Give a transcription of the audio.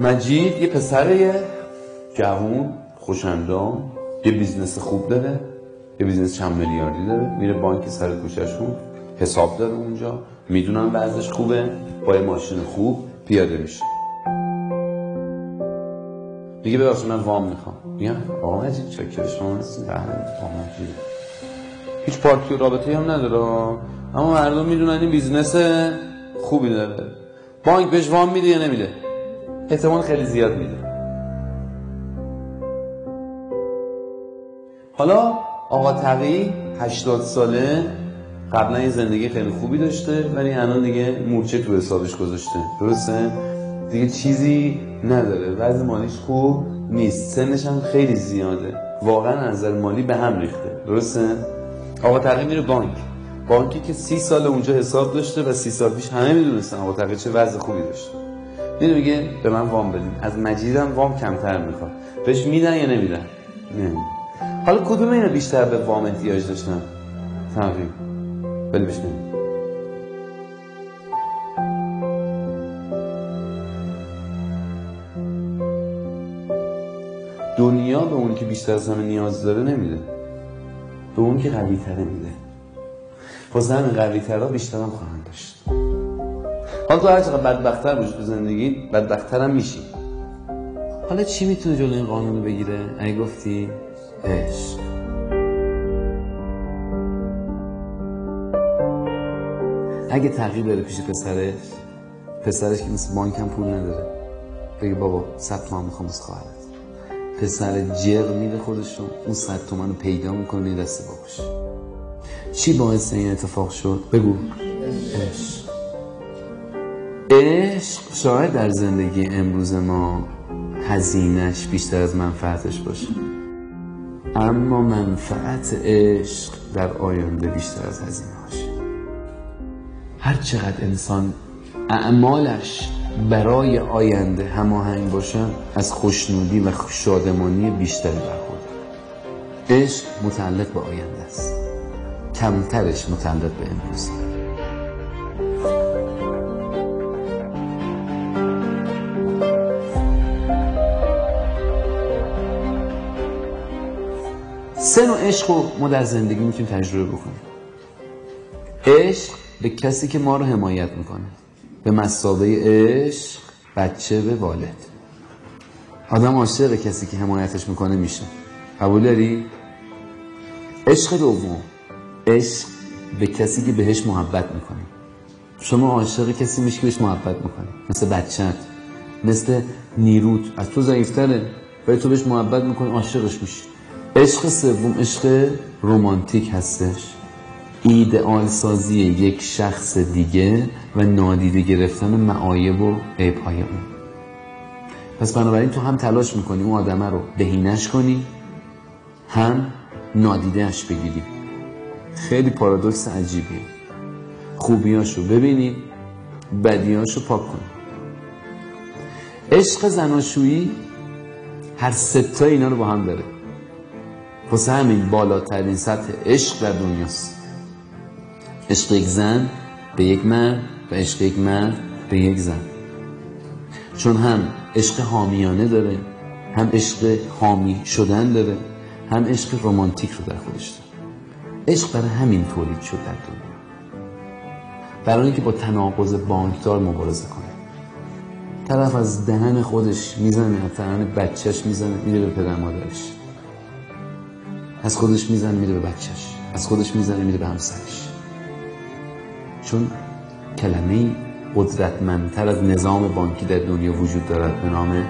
مجید یه پسر جوون خوش‌اندام یه business خوب داره یه business چند میلیاردی داره. میره بانک سر کوچهشون حساب داره اونجا. می‌دونم وضعش خوبه با یه ماشین خوب پیاده میشه. میگه ببخشید من وام می‌خوام. میگم آقا مجید چاکر شما بله هیچ پارتی رابطه هم نداره. اما مردم می‌دونن این business خوبی داره. بانک بهش وام میده یا نمیده؟ احتمال خیلی زیاد میده. حالا آقا تقی 80 ساله قبلا یه زندگی خیلی خوبی داشته ولی الان دیگه مورچه تو حسابش گذاشته. درسته؟ دیگه چیزی نداره. وضع مالیش خوب نیست. سنش هم خیلی زیاده. واقعا نظر مالی به هم ریخته. درسته؟ آقا تقی میره بانک. بانکی که سی سال اونجا حساب داشته و سی سال پیش همه می‌دونستن آقا تقی چه وضع خوبی داشته. میره میگه به من وام بدین. از مجیدم وام کمتر می‌خواد. بهش میدن یا نمیدن؟ نه. حالا کدوم اینا بیشتر به وام احتیاج داشتن؟ تقریب ولی بهش دنیا به اون که بیشتر از همه نیاز داره نمیده. به اون که قوی تره میده. واسه قوی ترها بیشتر هم خواهند داشت. حالا تو هر چقدر بدبختتر باشی تو زندگی بدبختتر هم میشی. حالا چی می‌تونه جلو این قانون بگیره؟ اگه گفتی؟ عشق. اگه تغییر بره پیش پسرش پسرش که مثل بانک هم پول نداره. بگه بابا صد تومن می‌خوام از خواهرت. پسر جغ میده خودشون اون صد تومن رو پیدا می‌کنه یه دسته باکش چی باعث این اتفاق شد؟ بگو. عشق. عشق شاید در زندگی امروز ما هزینش بیشتر از منفعتش باشه. اما منفعت عشق در آینده بیشتر از هزینه باشه. هر چقدر انسان اعمالش برای آینده هماهنگ باشن از خوشنودی و شادمانی بیشتری برخورد. عشق متعلق به آینده است. کمترش متعلق به امروز. سه نوع عشق رو ما در زندگی می‌تونیم تجربه بکنیم. عشق به کسی که ما رو حمایت می‌کنه. به مسابه عشق بچه به والد. آدم عاشق کسی که حمایتش می‌کنه میشه. قبول داری؟ عشق دوم. عشق به کسی که بهش محبت می‌کنی شما عاشق کسی میشه که بهش محبت می‌کنی مثل بچت مثل نیروت. از تو ضعیفتره. ولی تو بهش محبت می‌کنی عاشقش میشی. عشق سوم عشق رومانتیک هستش. ایدئال سازی یک شخص دیگه و نادیده گرفتن معایب و عیبهای اون. پس بنابراین تو هم تلاش می‌کنی اون آدمه رو بهینش کنی هم نادیدهش بگیری. خیلی پارادوکس عجیبیه. خوبیاشو ببینی بدیاشو پاک کنی عشق زناشویی هر ستا اینا رو با هم داره. واسه همین بالاترین سطح عشق در دنیاست. عشق یک زن به یک مرد و عشق یک مرد به یک زن. چون هم عشق حامیانه داره هم عشق حامی شدن داره هم عشق رمانتیک رو در خودش داره. عشق برای همین تولید شد در دنیا. برای اینکه با تناقض بانکدار مبارزه کنه. طرف از دهن خودش می‌زنه از دهن بچهش می‌زنه میره به پدر مادرش. از خودش می‌زنه میره به بچهش. از خودش می‌زنه میره به همسرش. چون کلمه قدرتمندتر از نظام بانکی در دنیا وجود دارد به نام